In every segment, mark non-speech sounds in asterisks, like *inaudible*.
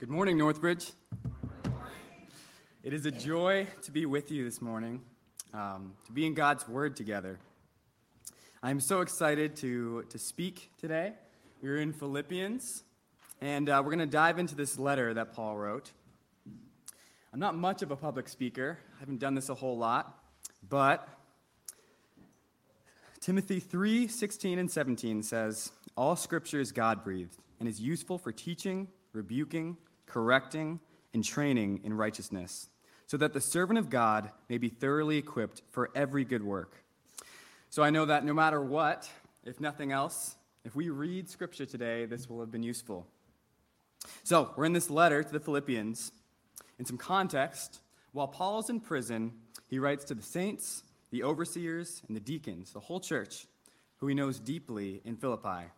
Good morning, Northbridge. It is a joy to be with you this morning, um, to be in God's Word together. I'm so excited to, to speak today. We're in Philippians, and uh, we're going to dive into this letter that Paul wrote. I'm not much of a public speaker, I haven't done this a whole lot, but Timothy 3 16 and 17 says, All scripture is God breathed and is useful for teaching, rebuking, correcting, and training in righteousness, so that the servant of God may be thoroughly equipped for every good work. So I know that no matter what, if nothing else, if we read Scripture today, this will have been useful. So we're in this letter to the Philippians. In some context, while Paul is in prison, he writes to the saints, the overseers, and the deacons, the whole church, who he knows deeply in Philippi.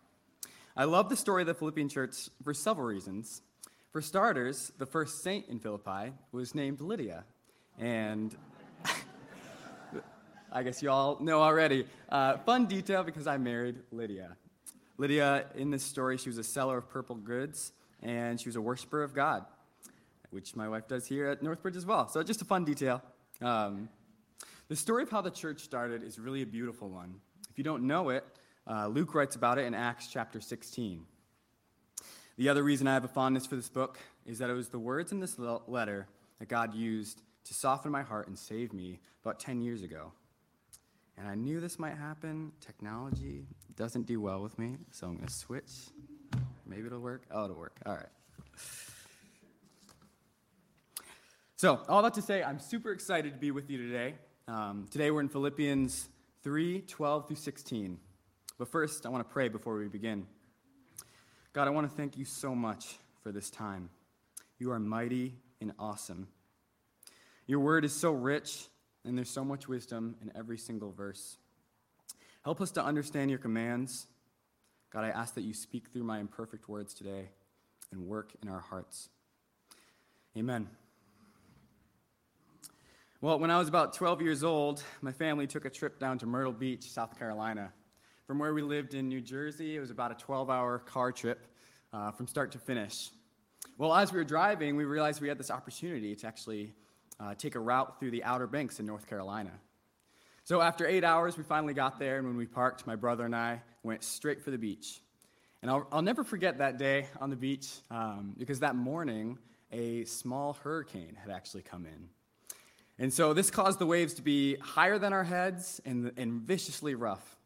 I love the story of the Philippian church for several reasons. For starters, the first saint in Philippi was named Lydia. And *laughs* I guess you all know already. Uh, fun detail because I married Lydia. Lydia, in this story, she was a seller of purple goods and she was a worshiper of God, which my wife does here at Northbridge as well. So, just a fun detail. Um, the story of how the church started is really a beautiful one. If you don't know it, uh, Luke writes about it in Acts chapter 16. The other reason I have a fondness for this book is that it was the words in this letter that God used to soften my heart and save me about 10 years ago. And I knew this might happen. Technology doesn't do well with me, so I'm going to switch. Maybe it'll work. Oh, it'll work. All right. So, all that to say, I'm super excited to be with you today. Um, today we're in Philippians 3 12 through 16. But first, I want to pray before we begin. God, I want to thank you so much for this time. You are mighty and awesome. Your word is so rich, and there's so much wisdom in every single verse. Help us to understand your commands. God, I ask that you speak through my imperfect words today and work in our hearts. Amen. Well, when I was about 12 years old, my family took a trip down to Myrtle Beach, South Carolina. From where we lived in New Jersey, it was about a 12 hour car trip uh, from start to finish. Well, as we were driving, we realized we had this opportunity to actually uh, take a route through the Outer Banks in North Carolina. So after eight hours, we finally got there, and when we parked, my brother and I went straight for the beach. And I'll, I'll never forget that day on the beach um, because that morning, a small hurricane had actually come in. And so this caused the waves to be higher than our heads and, and viciously rough.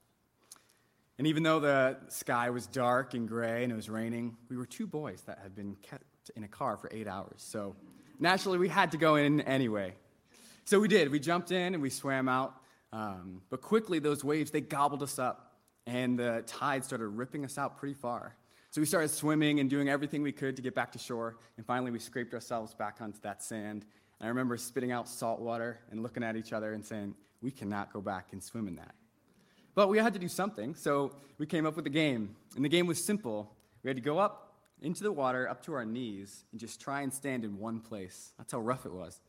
And even though the sky was dark and gray and it was raining, we were two boys that had been kept in a car for eight hours. So naturally, we had to go in anyway. So we did. We jumped in and we swam out. Um, but quickly, those waves, they gobbled us up. And the tide started ripping us out pretty far. So we started swimming and doing everything we could to get back to shore. And finally, we scraped ourselves back onto that sand. And I remember spitting out salt water and looking at each other and saying, we cannot go back and swim in that. But we had to do something, so we came up with a game. And the game was simple. We had to go up into the water, up to our knees, and just try and stand in one place. That's how rough it was.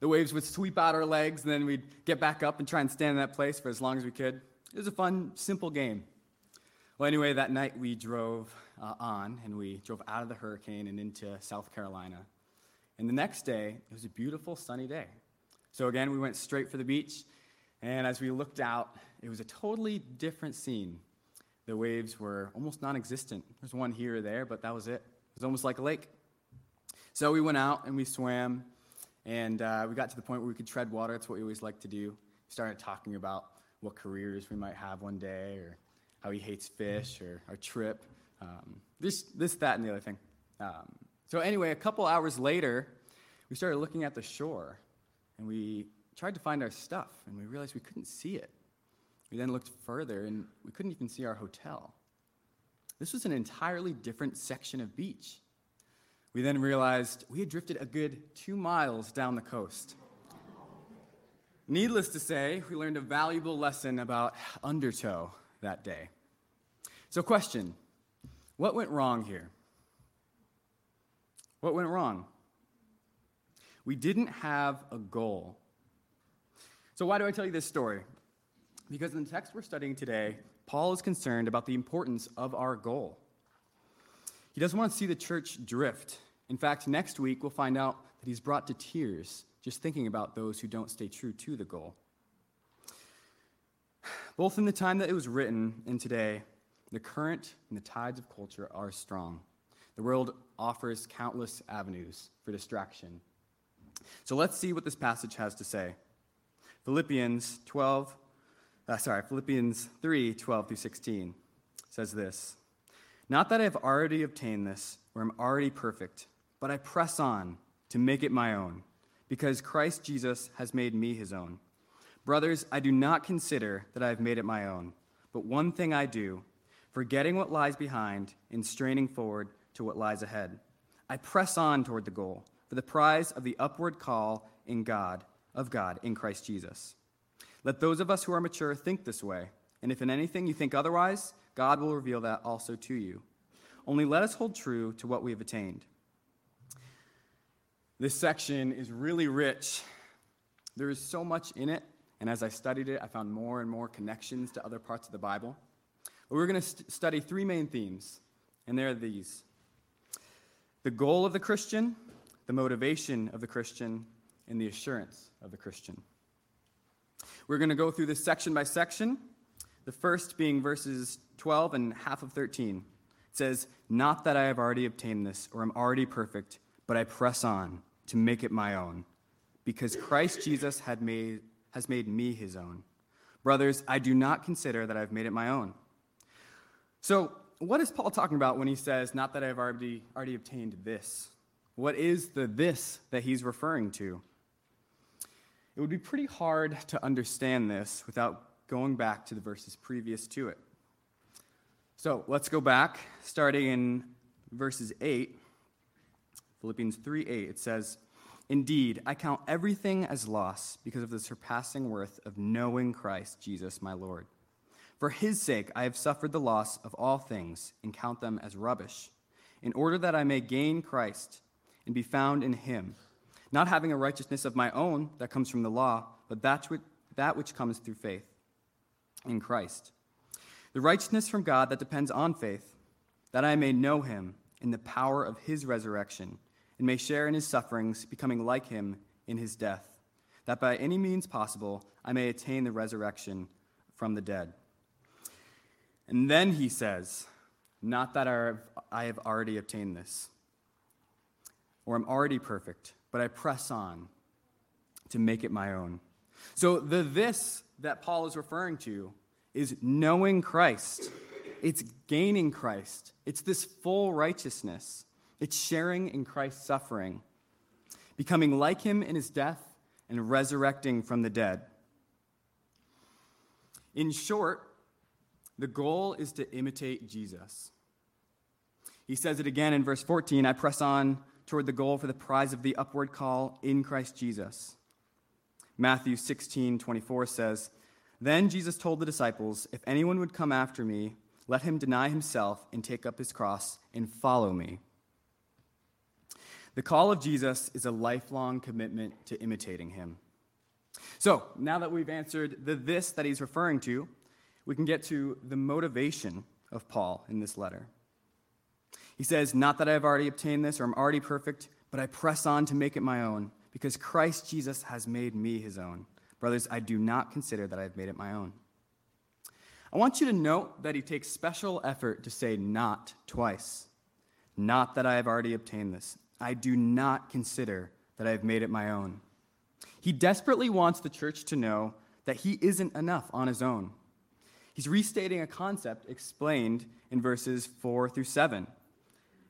The waves would sweep out our legs, and then we'd get back up and try and stand in that place for as long as we could. It was a fun, simple game. Well, anyway, that night we drove uh, on, and we drove out of the hurricane and into South Carolina. And the next day, it was a beautiful, sunny day. So again, we went straight for the beach, and as we looked out, it was a totally different scene. The waves were almost non existent. There's one here or there, but that was it. It was almost like a lake. So we went out and we swam, and uh, we got to the point where we could tread water. That's what we always like to do. We started talking about what careers we might have one day, or how he hates fish, or our trip. Um, this, this, that, and the other thing. Um, so, anyway, a couple hours later, we started looking at the shore, and we tried to find our stuff, and we realized we couldn't see it. We then looked further, and we couldn't even see our hotel. This was an entirely different section of beach. We then realized we had drifted a good two miles down the coast. Needless to say, we learned a valuable lesson about undertow that day. So, question what went wrong here? What went wrong? We didn't have a goal. So, why do I tell you this story? Because in the text we're studying today, Paul is concerned about the importance of our goal. He doesn't want to see the church drift In fact, next week we'll find out that he's brought to tears just thinking about those who don't stay true to the goal. Both in the time that it was written and today, the current and the tides of culture are strong. The world offers countless avenues for distraction. So let's see what this passage has to say. Philippians 12, uh, sorry, Philippians 3 12 through 16 says this Not that I have already obtained this or am already perfect, but I press on to make it my own, because Christ Jesus has made me his own. Brothers, I do not consider that I have made it my own, but one thing I do, forgetting what lies behind and straining forward to what lies ahead. I press on toward the goal, for the prize of the upward call in God, of God in Christ Jesus. Let those of us who are mature think this way, and if in anything you think otherwise, God will reveal that also to you. Only let us hold true to what we have attained. This section is really rich. There is so much in it, and as I studied it, I found more and more connections to other parts of the Bible. But we're going to st- study three main themes, and they're these the goal of the Christian, the motivation of the Christian, and the assurance of the Christian. We're going to go through this section by section, the first being verses 12 and half of 13. It says, Not that I have already obtained this or am already perfect, but I press on to make it my own, because Christ Jesus had made, has made me his own. Brothers, I do not consider that I've made it my own. So, what is Paul talking about when he says, Not that I've already, already obtained this? What is the this that he's referring to? It would be pretty hard to understand this without going back to the verses previous to it. So let's go back, starting in verses 8, Philippians 3 8. It says, Indeed, I count everything as loss because of the surpassing worth of knowing Christ Jesus my Lord. For his sake, I have suffered the loss of all things and count them as rubbish, in order that I may gain Christ and be found in him, not having a righteousness of my own that comes from the law, but that which, that which comes through faith in Christ. The righteousness from God that depends on faith, that I may know him in the power of his resurrection and may share in his sufferings, becoming like him in his death, that by any means possible I may attain the resurrection from the dead. And then he says, Not that I have already obtained this, or am already perfect, but I press on to make it my own. So the this that Paul is referring to is knowing Christ. It's gaining Christ. It's this full righteousness. It's sharing in Christ's suffering, becoming like him in his death, and resurrecting from the dead. In short, the goal is to imitate Jesus. He says it again in verse 14 I press on toward the goal for the prize of the upward call in Christ Jesus. Matthew 16 24 says, Then Jesus told the disciples, If anyone would come after me, let him deny himself and take up his cross and follow me. The call of Jesus is a lifelong commitment to imitating him. So, now that we've answered the this that he's referring to, we can get to the motivation of Paul in this letter. He says, Not that I have already obtained this or I'm already perfect, but I press on to make it my own, because Christ Jesus has made me his own. Brothers, I do not consider that I have made it my own. I want you to note that he takes special effort to say not twice. Not that I have already obtained this. I do not consider that I have made it my own. He desperately wants the church to know that he isn't enough on his own. He's restating a concept explained in verses 4 through 7.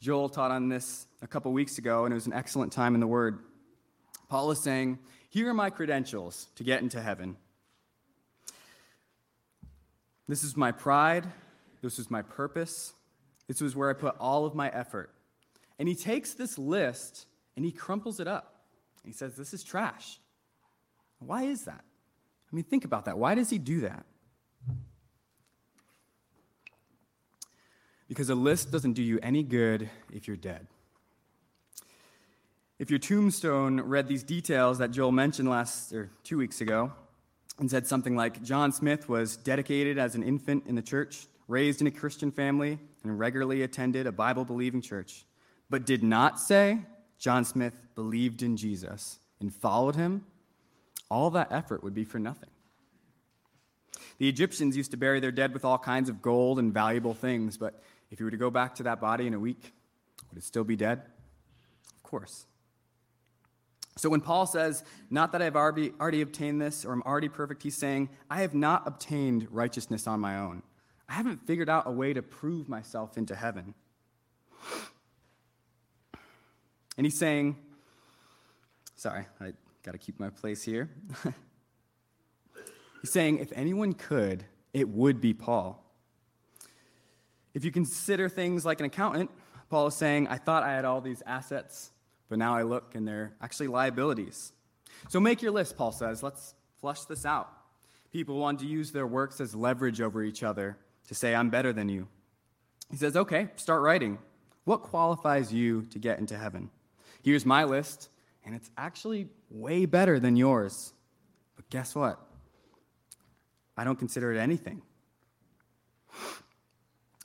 Joel taught on this a couple weeks ago, and it was an excellent time in the Word. Paul is saying, Here are my credentials to get into heaven. This is my pride. This was my purpose. This was where I put all of my effort. And he takes this list and he crumples it up He says, This is trash. Why is that? I mean, think about that. Why does he do that? Because a list doesn't do you any good if you're dead. If your tombstone read these details that Joel mentioned last or two weeks ago and said something like John Smith was dedicated as an infant in the church, raised in a Christian family, and regularly attended a Bible believing church, but did not say John Smith believed in Jesus and followed him, all that effort would be for nothing. The Egyptians used to bury their dead with all kinds of gold and valuable things, but if you were to go back to that body in a week, would it still be dead? Of course. So when Paul says, Not that I've already, already obtained this or I'm already perfect, he's saying, I have not obtained righteousness on my own. I haven't figured out a way to prove myself into heaven. And he's saying, Sorry, I got to keep my place here. *laughs* he's saying, If anyone could, it would be Paul. If you consider things like an accountant, Paul is saying, I thought I had all these assets, but now I look and they're actually liabilities. So make your list, Paul says. Let's flush this out. People want to use their works as leverage over each other to say, I'm better than you. He says, Okay, start writing. What qualifies you to get into heaven? Here's my list, and it's actually way better than yours. But guess what? I don't consider it anything.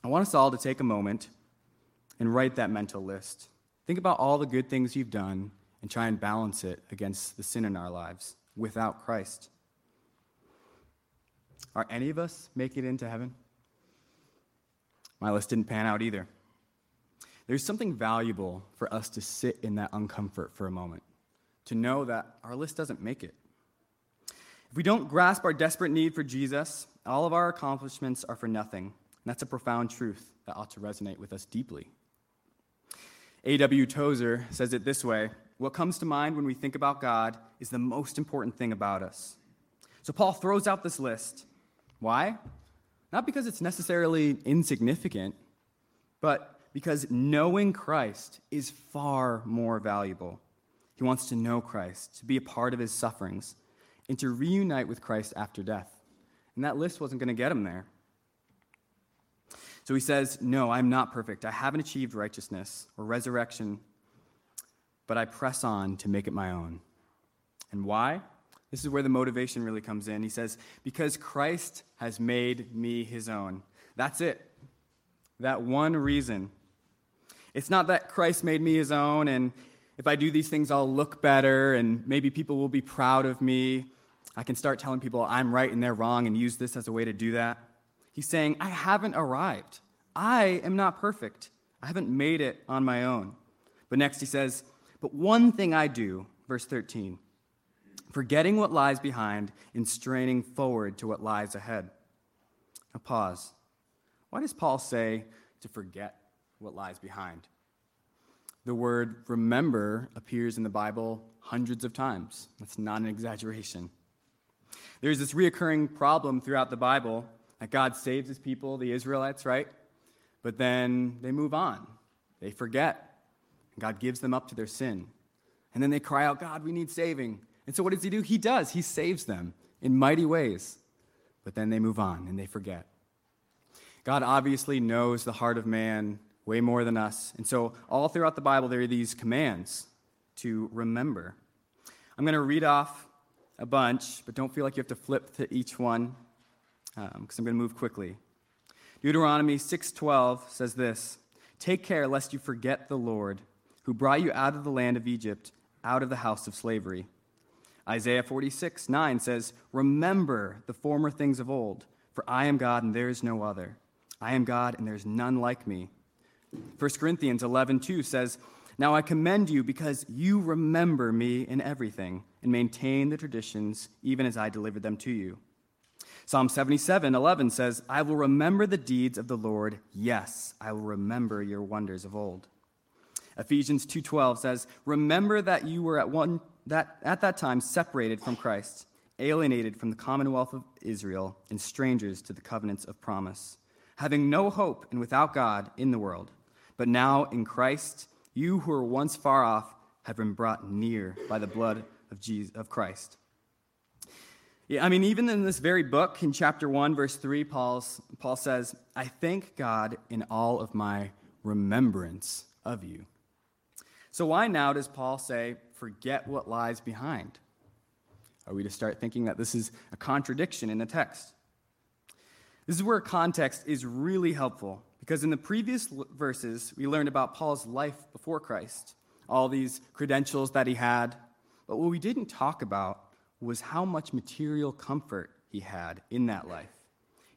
I want us all to take a moment and write that mental list. Think about all the good things you've done and try and balance it against the sin in our lives without Christ. Are any of us making it into heaven? My list didn't pan out either. There's something valuable for us to sit in that uncomfort for a moment, to know that our list doesn't make it. If we don't grasp our desperate need for Jesus, all of our accomplishments are for nothing. And that's a profound truth that ought to resonate with us deeply. A.W. Tozer says it this way What comes to mind when we think about God is the most important thing about us. So Paul throws out this list. Why? Not because it's necessarily insignificant, but because knowing Christ is far more valuable. He wants to know Christ, to be a part of his sufferings, and to reunite with Christ after death. And that list wasn't going to get him there. So he says, No, I'm not perfect. I haven't achieved righteousness or resurrection, but I press on to make it my own. And why? This is where the motivation really comes in. He says, Because Christ has made me his own. That's it. That one reason. It's not that Christ made me his own, and if I do these things, I'll look better, and maybe people will be proud of me. I can start telling people I'm right and they're wrong and use this as a way to do that. He's saying, I haven't arrived. I am not perfect. I haven't made it on my own. But next he says, But one thing I do, verse 13, forgetting what lies behind and straining forward to what lies ahead. Now pause. Why does Paul say to forget what lies behind? The word remember appears in the Bible hundreds of times. That's not an exaggeration. There's this reoccurring problem throughout the Bible that God saves his people, the Israelites, right? But then they move on. They forget. God gives them up to their sin. And then they cry out, God, we need saving. And so what does he do? He does. He saves them in mighty ways. But then they move on and they forget. God obviously knows the heart of man way more than us. And so all throughout the Bible, there are these commands to remember. I'm going to read off a bunch, but don't feel like you have to flip to each one because um, I'm going to move quickly. Deuteronomy 6:12 says this: "Take care lest you forget the Lord, who brought you out of the land of Egypt, out of the house of slavery." Isaiah 46, 9 says, Remember the former things of old, for I am God and there is no other. I am God and there is none like me. 1 Corinthians 11, 2 says, Now I commend you because you remember me in everything and maintain the traditions even as I delivered them to you. Psalm 77, 11 says, I will remember the deeds of the Lord. Yes, I will remember your wonders of old. Ephesians 2:12 says, "Remember that you were at one that at that time separated from Christ, alienated from the commonwealth of Israel, and strangers to the covenants of promise, having no hope and without God in the world. But now in Christ, you who were once far off have been brought near by the blood of, Jesus, of Christ. Yeah, I mean, even in this very book, in chapter 1, verse 3, Paul's, Paul says, I thank God in all of my remembrance of you. So, why now does Paul say, forget what lies behind? Are we to start thinking that this is a contradiction in the text? This is where context is really helpful because in the previous verses, we learned about Paul's life before Christ, all these credentials that he had. But what we didn't talk about was how much material comfort he had in that life.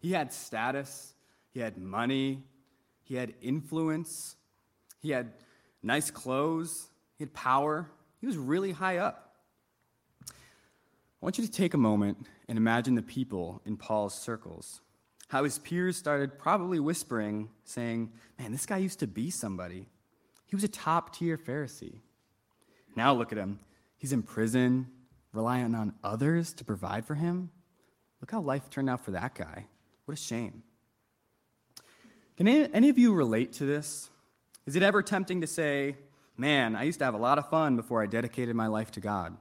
He had status, he had money, he had influence, he had nice clothes, he had power. He was really high up. I want you to take a moment and imagine the people in Paul's circles how his peers started probably whispering, saying, Man, this guy used to be somebody. He was a top tier Pharisee. Now look at him. He's in prison, relying on others to provide for him. Look how life turned out for that guy. What a shame. Can any of you relate to this? Is it ever tempting to say, Man, I used to have a lot of fun before I dedicated my life to God?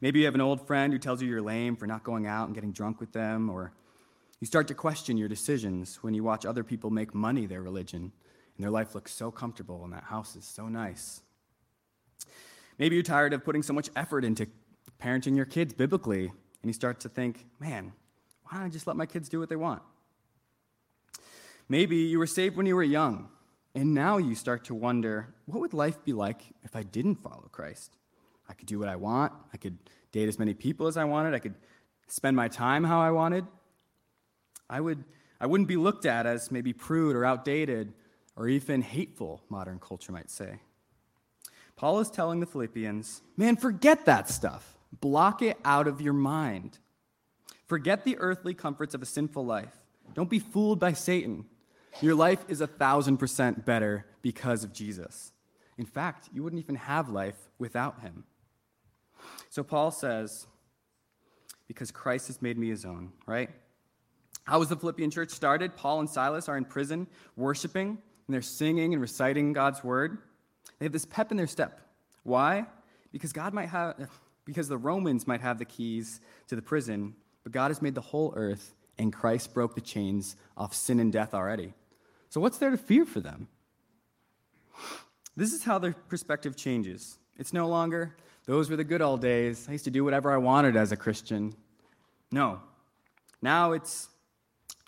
Maybe you have an old friend who tells you you're lame for not going out and getting drunk with them, or you start to question your decisions when you watch other people make money their religion and their life looks so comfortable and that house is so nice. Maybe you're tired of putting so much effort into parenting your kids biblically and you start to think, man, why don't I just let my kids do what they want? Maybe you were saved when you were young and now you start to wonder, what would life be like if I didn't follow Christ? I could do what I want, I could date as many people as I wanted, I could spend my time how I wanted. I, would, I wouldn't be looked at as maybe prude or outdated or even hateful, modern culture might say. Paul is telling the Philippians, man, forget that stuff. Block it out of your mind. Forget the earthly comforts of a sinful life. Don't be fooled by Satan. Your life is a thousand percent better because of Jesus. In fact, you wouldn't even have life without him. So Paul says, because Christ has made me his own, right? How was the Philippian church started? Paul and Silas are in prison worshiping, and they're singing and reciting God's word. They have this pep in their step. Why? Because God might have because the Romans might have the keys to the prison, but God has made the whole earth and Christ broke the chains off sin and death already. So what's there to fear for them? This is how their perspective changes. It's no longer, those were the good old days. I used to do whatever I wanted as a Christian. No. Now it's,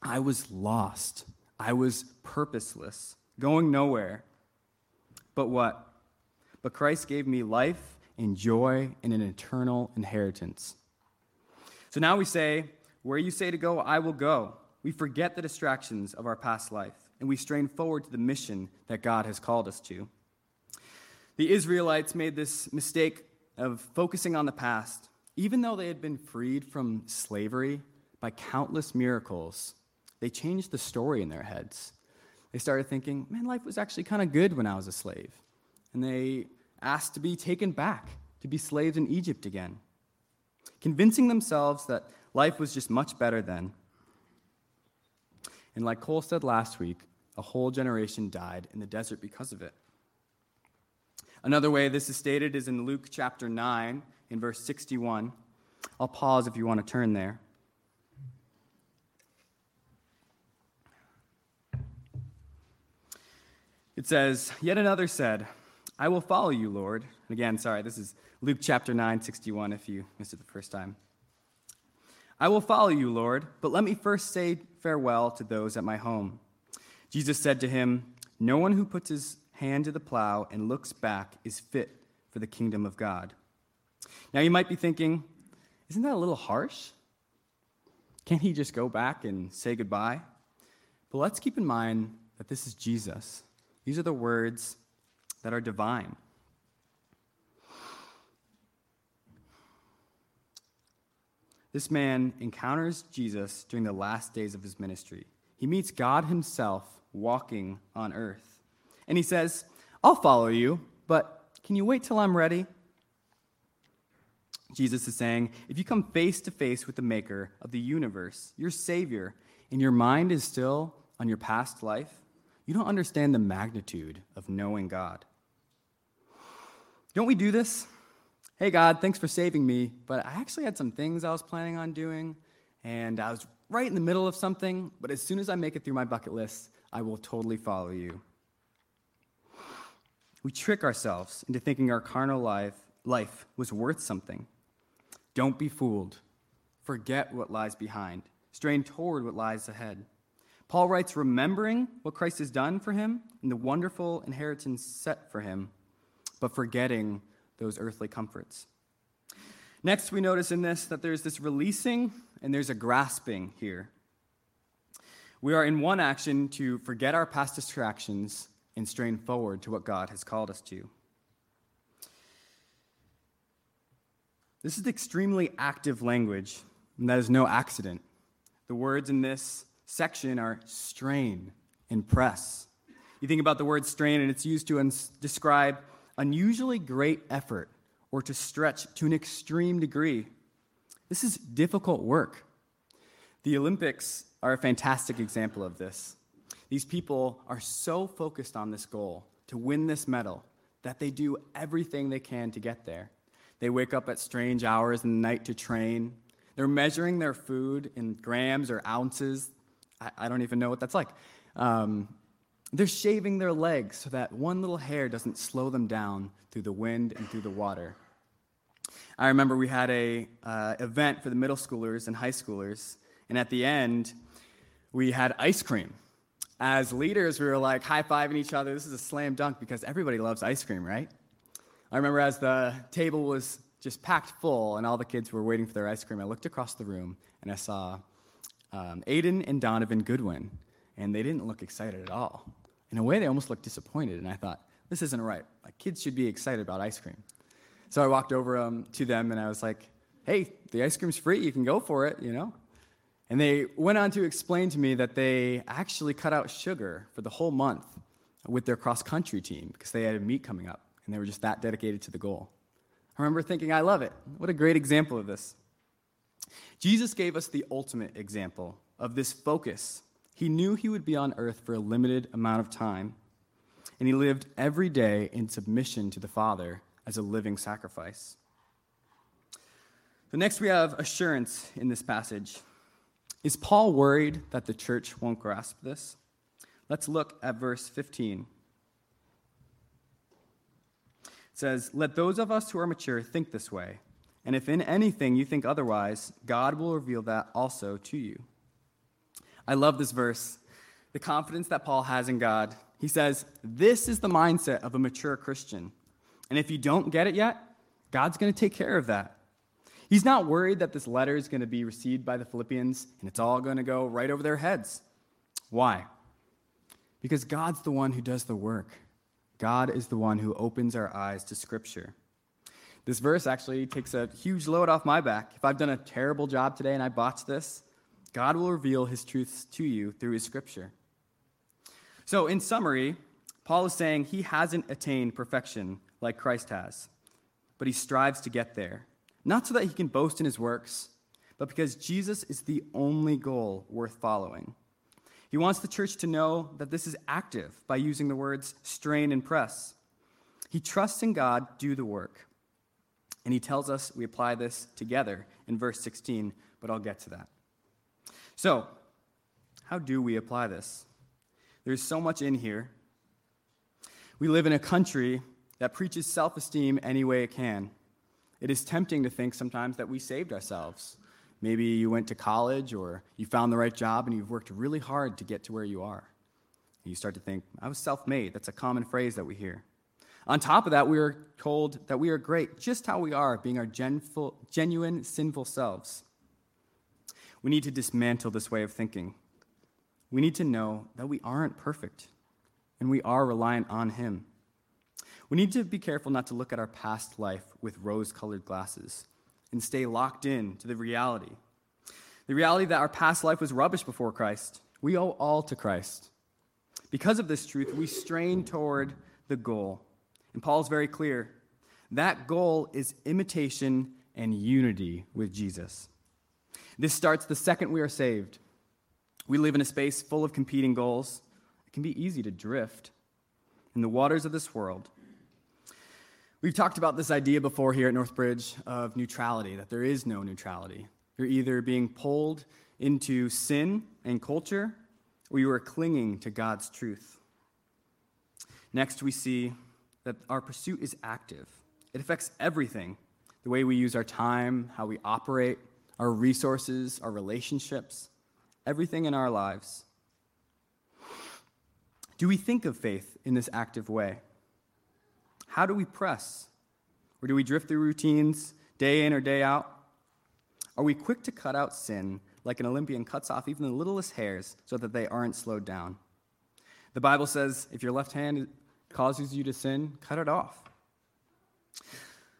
I was lost. I was purposeless, going nowhere. But what? But Christ gave me life and joy and an eternal inheritance. So now we say, Where you say to go, I will go. We forget the distractions of our past life, and we strain forward to the mission that God has called us to. The Israelites made this mistake of focusing on the past, even though they had been freed from slavery by countless miracles they changed the story in their heads. They started thinking, man, life was actually kind of good when I was a slave. And they asked to be taken back, to be slaves in Egypt again, convincing themselves that life was just much better then. And like Cole said last week, a whole generation died in the desert because of it. Another way this is stated is in Luke chapter 9, in verse 61. I'll pause if you want to turn there. It says, Yet another said, I will follow you, Lord. And again, sorry, this is Luke chapter 9, 61, if you missed it the first time. I will follow you, Lord, but let me first say farewell to those at my home. Jesus said to him, No one who puts his hand to the plow and looks back is fit for the kingdom of God. Now you might be thinking, Isn't that a little harsh? Can't he just go back and say goodbye? But let's keep in mind that this is Jesus. These are the words that are divine. This man encounters Jesus during the last days of his ministry. He meets God himself walking on earth. And he says, I'll follow you, but can you wait till I'm ready? Jesus is saying, if you come face to face with the maker of the universe, your Savior, and your mind is still on your past life, you don't understand the magnitude of knowing God. Don't we do this? Hey, God, thanks for saving me, but I actually had some things I was planning on doing, and I was right in the middle of something, but as soon as I make it through my bucket list, I will totally follow you. We trick ourselves into thinking our carnal life, life was worth something. Don't be fooled. Forget what lies behind. Strain toward what lies ahead. Paul writes, remembering what Christ has done for him and the wonderful inheritance set for him, but forgetting those earthly comforts. Next, we notice in this that there's this releasing and there's a grasping here. We are in one action to forget our past distractions and strain forward to what God has called us to. This is extremely active language, and that is no accident. The words in this section are strain and press. You think about the word strain, and it's used to describe unusually great effort or to stretch to an extreme degree. This is difficult work. The Olympics are a fantastic example of this. These people are so focused on this goal to win this medal that they do everything they can to get there. They wake up at strange hours in the night to train. They're measuring their food in grams or ounces. I, I don't even know what that's like. Um, they're shaving their legs so that one little hair doesn't slow them down through the wind and through the water. I remember we had a uh, event for the middle schoolers and high schoolers, and at the end, we had ice cream. As leaders, we were like high fiving each other. This is a slam dunk because everybody loves ice cream, right? I remember as the table was just packed full and all the kids were waiting for their ice cream, I looked across the room and I saw um, Aiden and Donovan Goodwin, and they didn't look excited at all. In a way, they almost looked disappointed, and I thought, this isn't right. Like, kids should be excited about ice cream. So I walked over um, to them and I was like, hey, the ice cream's free. You can go for it, you know? And they went on to explain to me that they actually cut out sugar for the whole month with their cross country team because they had a meet coming up and they were just that dedicated to the goal. I remember thinking, I love it. What a great example of this. Jesus gave us the ultimate example of this focus. He knew he would be on earth for a limited amount of time, and he lived every day in submission to the Father as a living sacrifice. So, next we have assurance in this passage. Is Paul worried that the church won't grasp this? Let's look at verse 15. It says, Let those of us who are mature think this way, and if in anything you think otherwise, God will reveal that also to you. I love this verse, the confidence that Paul has in God. He says, This is the mindset of a mature Christian. And if you don't get it yet, God's going to take care of that. He's not worried that this letter is going to be received by the Philippians and it's all going to go right over their heads. Why? Because God's the one who does the work. God is the one who opens our eyes to Scripture. This verse actually takes a huge load off my back. If I've done a terrible job today and I botched this, God will reveal his truths to you through his Scripture. So, in summary, Paul is saying he hasn't attained perfection like Christ has, but he strives to get there not so that he can boast in his works, but because Jesus is the only goal worth following. He wants the church to know that this is active by using the words strain and press. He trusts in God, do the work. And he tells us we apply this together in verse 16, but I'll get to that. So, how do we apply this? There's so much in here. We live in a country that preaches self esteem any way it can. It is tempting to think sometimes that we saved ourselves. Maybe you went to college or you found the right job and you've worked really hard to get to where you are. And you start to think, I was self made. That's a common phrase that we hear. On top of that, we are told that we are great just how we are, being our genful, genuine, sinful selves. We need to dismantle this way of thinking. We need to know that we aren't perfect and we are reliant on Him. We need to be careful not to look at our past life with rose colored glasses and stay locked in to the reality. The reality that our past life was rubbish before Christ. We owe all to Christ. Because of this truth, we strain toward the goal. And Paul's very clear that goal is imitation and unity with Jesus. This starts the second we are saved. We live in a space full of competing goals. It can be easy to drift in the waters of this world We've talked about this idea before here at Northbridge of neutrality, that there is no neutrality. You're either being pulled into sin and culture, or you are clinging to God's truth. Next, we see that our pursuit is active. It affects everything the way we use our time, how we operate, our resources, our relationships, everything in our lives. Do we think of faith in this active way? How do we press? Or do we drift through routines day in or day out? Are we quick to cut out sin like an Olympian cuts off even the littlest hairs so that they aren't slowed down? The Bible says if your left hand causes you to sin, cut it off.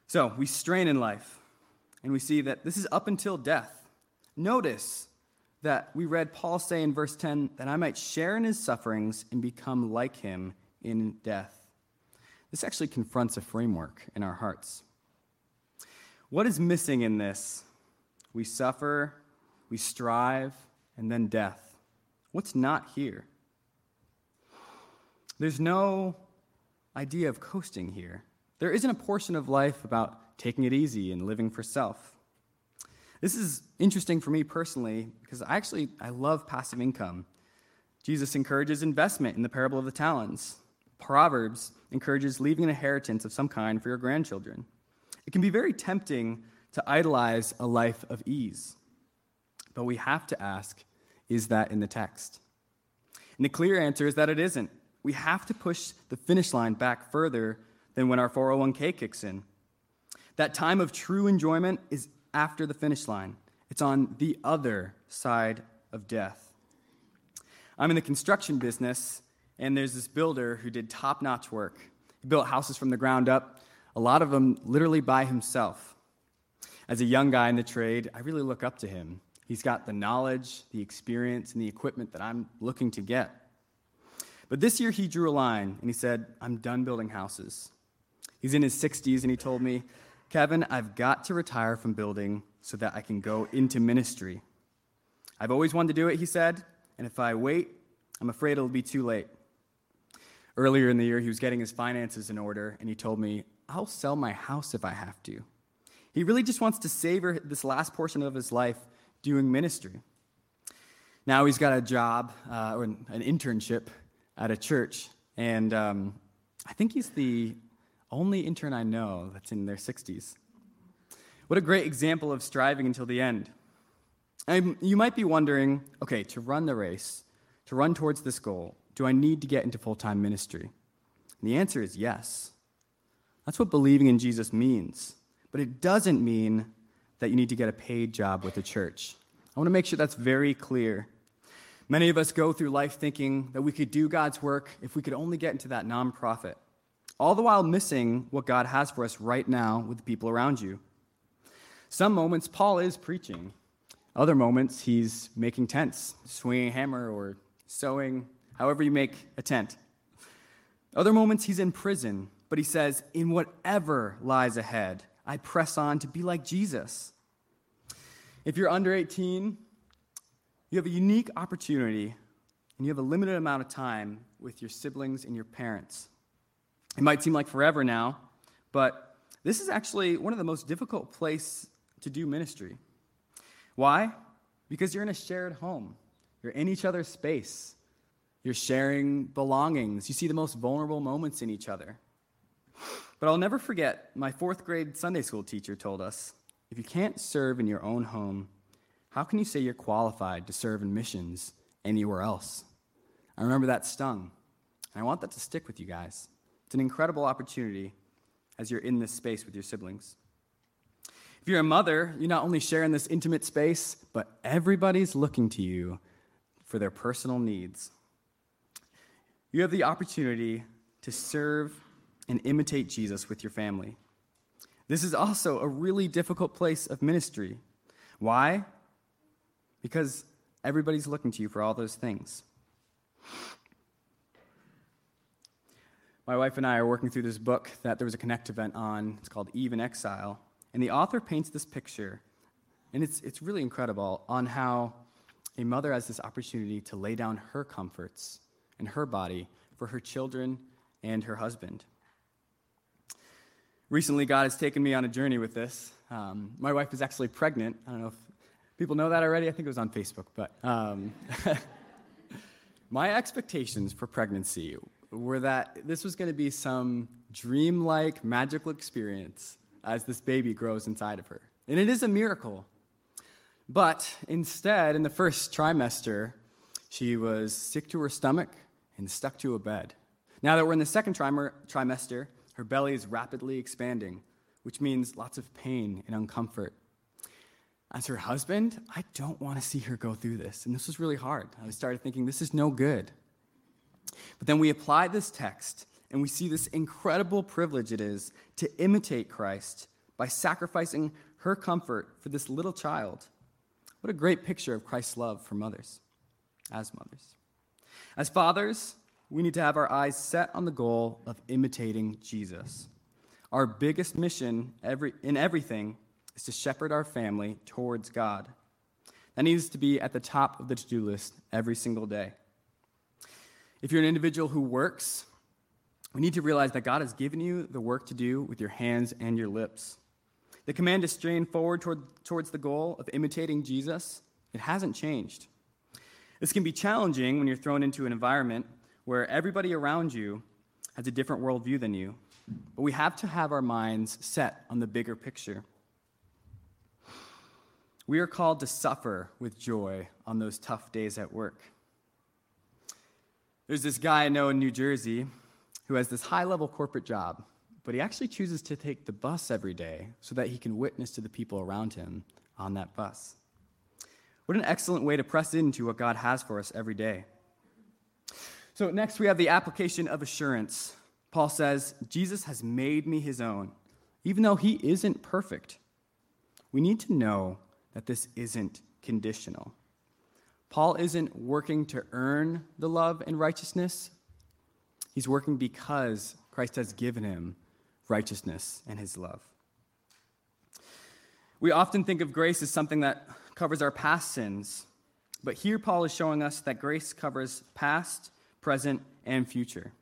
So we strain in life, and we see that this is up until death. Notice that we read Paul say in verse 10 that I might share in his sufferings and become like him in death. This actually confronts a framework in our hearts. What is missing in this? We suffer, we strive, and then death. What's not here? There's no idea of coasting here. There isn't a portion of life about taking it easy and living for self. This is interesting for me personally because I actually I love passive income. Jesus encourages investment in the parable of the talents. Proverbs encourages leaving an inheritance of some kind for your grandchildren. It can be very tempting to idolize a life of ease. But we have to ask is that in the text? And the clear answer is that it isn't. We have to push the finish line back further than when our 401k kicks in. That time of true enjoyment is after the finish line, it's on the other side of death. I'm in the construction business, and there's this builder who did top notch work. He built houses from the ground up, a lot of them literally by himself. As a young guy in the trade, I really look up to him. He's got the knowledge, the experience, and the equipment that I'm looking to get. But this year he drew a line and he said, I'm done building houses. He's in his 60s and he told me, Kevin, I've got to retire from building so that I can go into ministry. I've always wanted to do it, he said, and if I wait, I'm afraid it'll be too late. Earlier in the year, he was getting his finances in order, and he told me, I'll sell my house if I have to. He really just wants to savor this last portion of his life doing ministry. Now he's got a job uh, or an, internship at a church, and um, I think he's the only intern I know that's in their 60s. What a great example of striving until the end. You might be wondering okay, to run the race, to run towards this goal, do I need to get into full time ministry? And the answer is yes. That's what believing in Jesus means. But it doesn't mean that you need to get a paid job with the church. I want to make sure that's very clear. Many of us go through life thinking that we could do God's work if we could only get into that nonprofit, all the while missing what God has for us right now with the people around you. Some moments, Paul is preaching. Other moments, he's making tents, swinging a hammer, or sewing however you make a tent. Other moments he's in prison, but he says, In whatever lies ahead, I press on to be like Jesus. If you're under 18, you have a unique opportunity and you have a limited amount of time with your siblings and your parents. It might seem like forever now, but this is actually one of the most difficult places to do ministry. Why? Because you're in a shared home. You're in each other's space. You're sharing belongings. You see the most vulnerable moments in each other. But I'll never forget, my fourth grade Sunday school teacher told us if you can't serve in your own home, how can you say you're qualified to serve in missions anywhere else? I remember that stung. And I want that to stick with you guys. It's an incredible opportunity as you're in this space with your siblings. If you're a mother, you're not only sharing this intimate space, but everybody's looking to you for their personal needs. You have the opportunity to serve and imitate Jesus with your family. This is also a really difficult place of ministry. Why? Because everybody's looking to you for all those things. My wife and I are working through this book that there was a Connect event on. It's called Eve in Exile. And the author paints this picture, and it's, it's really incredible, on how a mother has this opportunity to lay down her comforts and her body for her children and her husband. Recently, God has taken me on a journey with this. Um, my wife is actually pregnant. I don't know if people know that already. I think it was on Facebook, but um, *laughs* my expectations for pregnancy were that this was going to be some dreamlike, magical experience as this baby grows inside of her. And it is a miracle. But instead, in the first trimester, she was sick to her stomach and stuck to a bed. Now that we're in the second trimester, her belly is rapidly expanding, which means lots of pain and uncomfort. As her husband, I don't want to see her go through this. And this was really hard. I started thinking, this is no good. But then we apply this text and we see this incredible privilege it is to imitate Christ by sacrificing her comfort for this little child. What a great picture of Christ's love for mothers, as mothers. As fathers, we need to have our eyes set on the goal of imitating Jesus. Our biggest mission every, in everything is to shepherd our family towards God. That needs to be at the top of the to do list every single day. If you're an individual who works, we need to realize that God has given you the work to do with your hands and your lips. The command to strain forward toward, towards the goal of imitating Jesus, it hasn't changed. This can be challenging when you're thrown into an environment where everybody around you has a different worldview than you. But we have to have our minds set on the bigger picture. We are called to suffer with joy on those tough days at work. There's this guy I know in New Jersey who has this high level corporate job, but he actually chooses to take the bus every day so that he can witness to the people around him on that bus. What an excellent way to press into what God has for us every day. So, next we have the application of assurance. Paul says, Jesus has made me his own, even though he isn't perfect. We need to know that this isn't conditional. Paul isn't working to earn the love and righteousness, he's working because Christ has given him righteousness and his love. We often think of grace as something that covers our past sins, but here Paul is showing us that grace covers past, present, and future.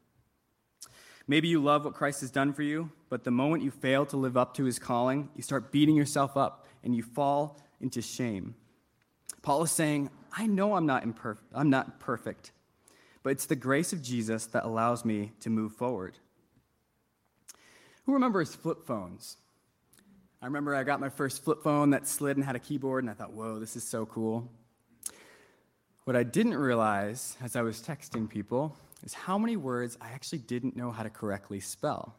Maybe you love what Christ has done for you, but the moment you fail to live up to his calling, you start beating yourself up and you fall into shame. Paul is saying, I know I'm not, imperfect, I'm not perfect, but it's the grace of Jesus that allows me to move forward. Who remembers flip phones? I remember I got my first flip phone that slid and had a keyboard, and I thought, whoa, this is so cool. What I didn't realize as I was texting people is how many words I actually didn't know how to correctly spell.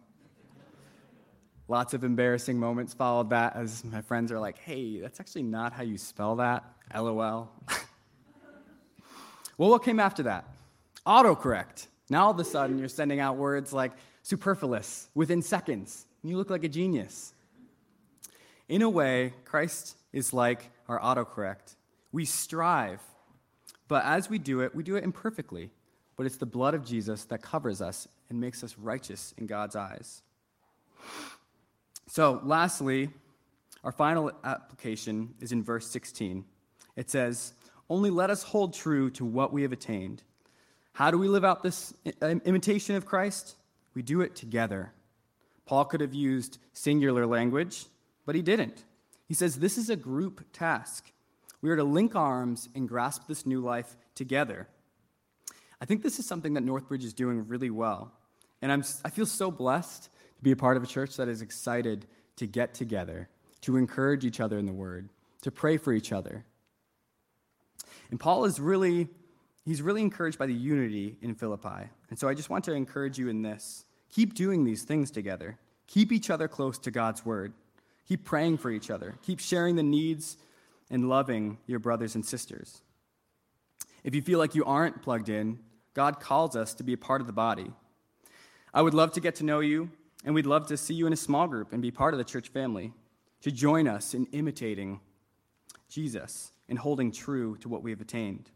Lots of embarrassing moments followed that as my friends are like, hey, that's actually not how you spell that. LOL. *laughs* well, what came after that? Autocorrect. Now all of a sudden you're sending out words like superfluous within seconds. You look like a genius. In a way, Christ is like our autocorrect. We strive, but as we do it, we do it imperfectly. But it's the blood of Jesus that covers us and makes us righteous in God's eyes. So, lastly, our final application is in verse 16. It says, Only let us hold true to what we have attained. How do we live out this imitation of Christ? We do it together. Paul could have used singular language, but he didn't. He says this is a group task. We are to link arms and grasp this new life together. I think this is something that Northbridge is doing really well. And I'm, I feel so blessed to be a part of a church that is excited to get together, to encourage each other in the Word, to pray for each other, and Paul is really, he's really encouraged by the unity in Philippi. And so I just want to encourage you in this. Keep doing these things together. Keep each other close to God's word. Keep praying for each other. Keep sharing the needs and loving your brothers and sisters. If you feel like you aren't plugged in, God calls us to be a part of the body. I would love to get to know you, and we'd love to see you in a small group and be part of the church family, to join us in imitating Jesus and holding true to what we have attained.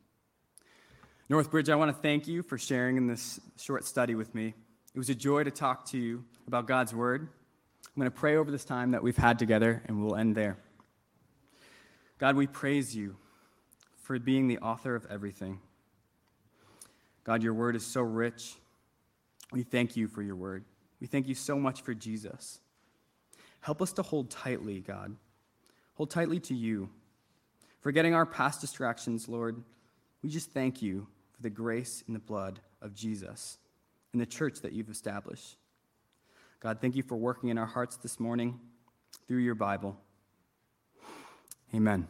Northbridge, I want to thank you for sharing in this short study with me. It was a joy to talk to you about God's Word. I'm going to pray over this time that we've had together, and we'll end there. God, we praise you for being the author of everything. God, your Word is so rich. We thank you for your Word. We thank you so much for Jesus. Help us to hold tightly, God. Hold tightly to you. Forgetting our past distractions, Lord, we just thank you for the grace and the blood of Jesus and the church that you've established. God, thank you for working in our hearts this morning through your Bible. Amen.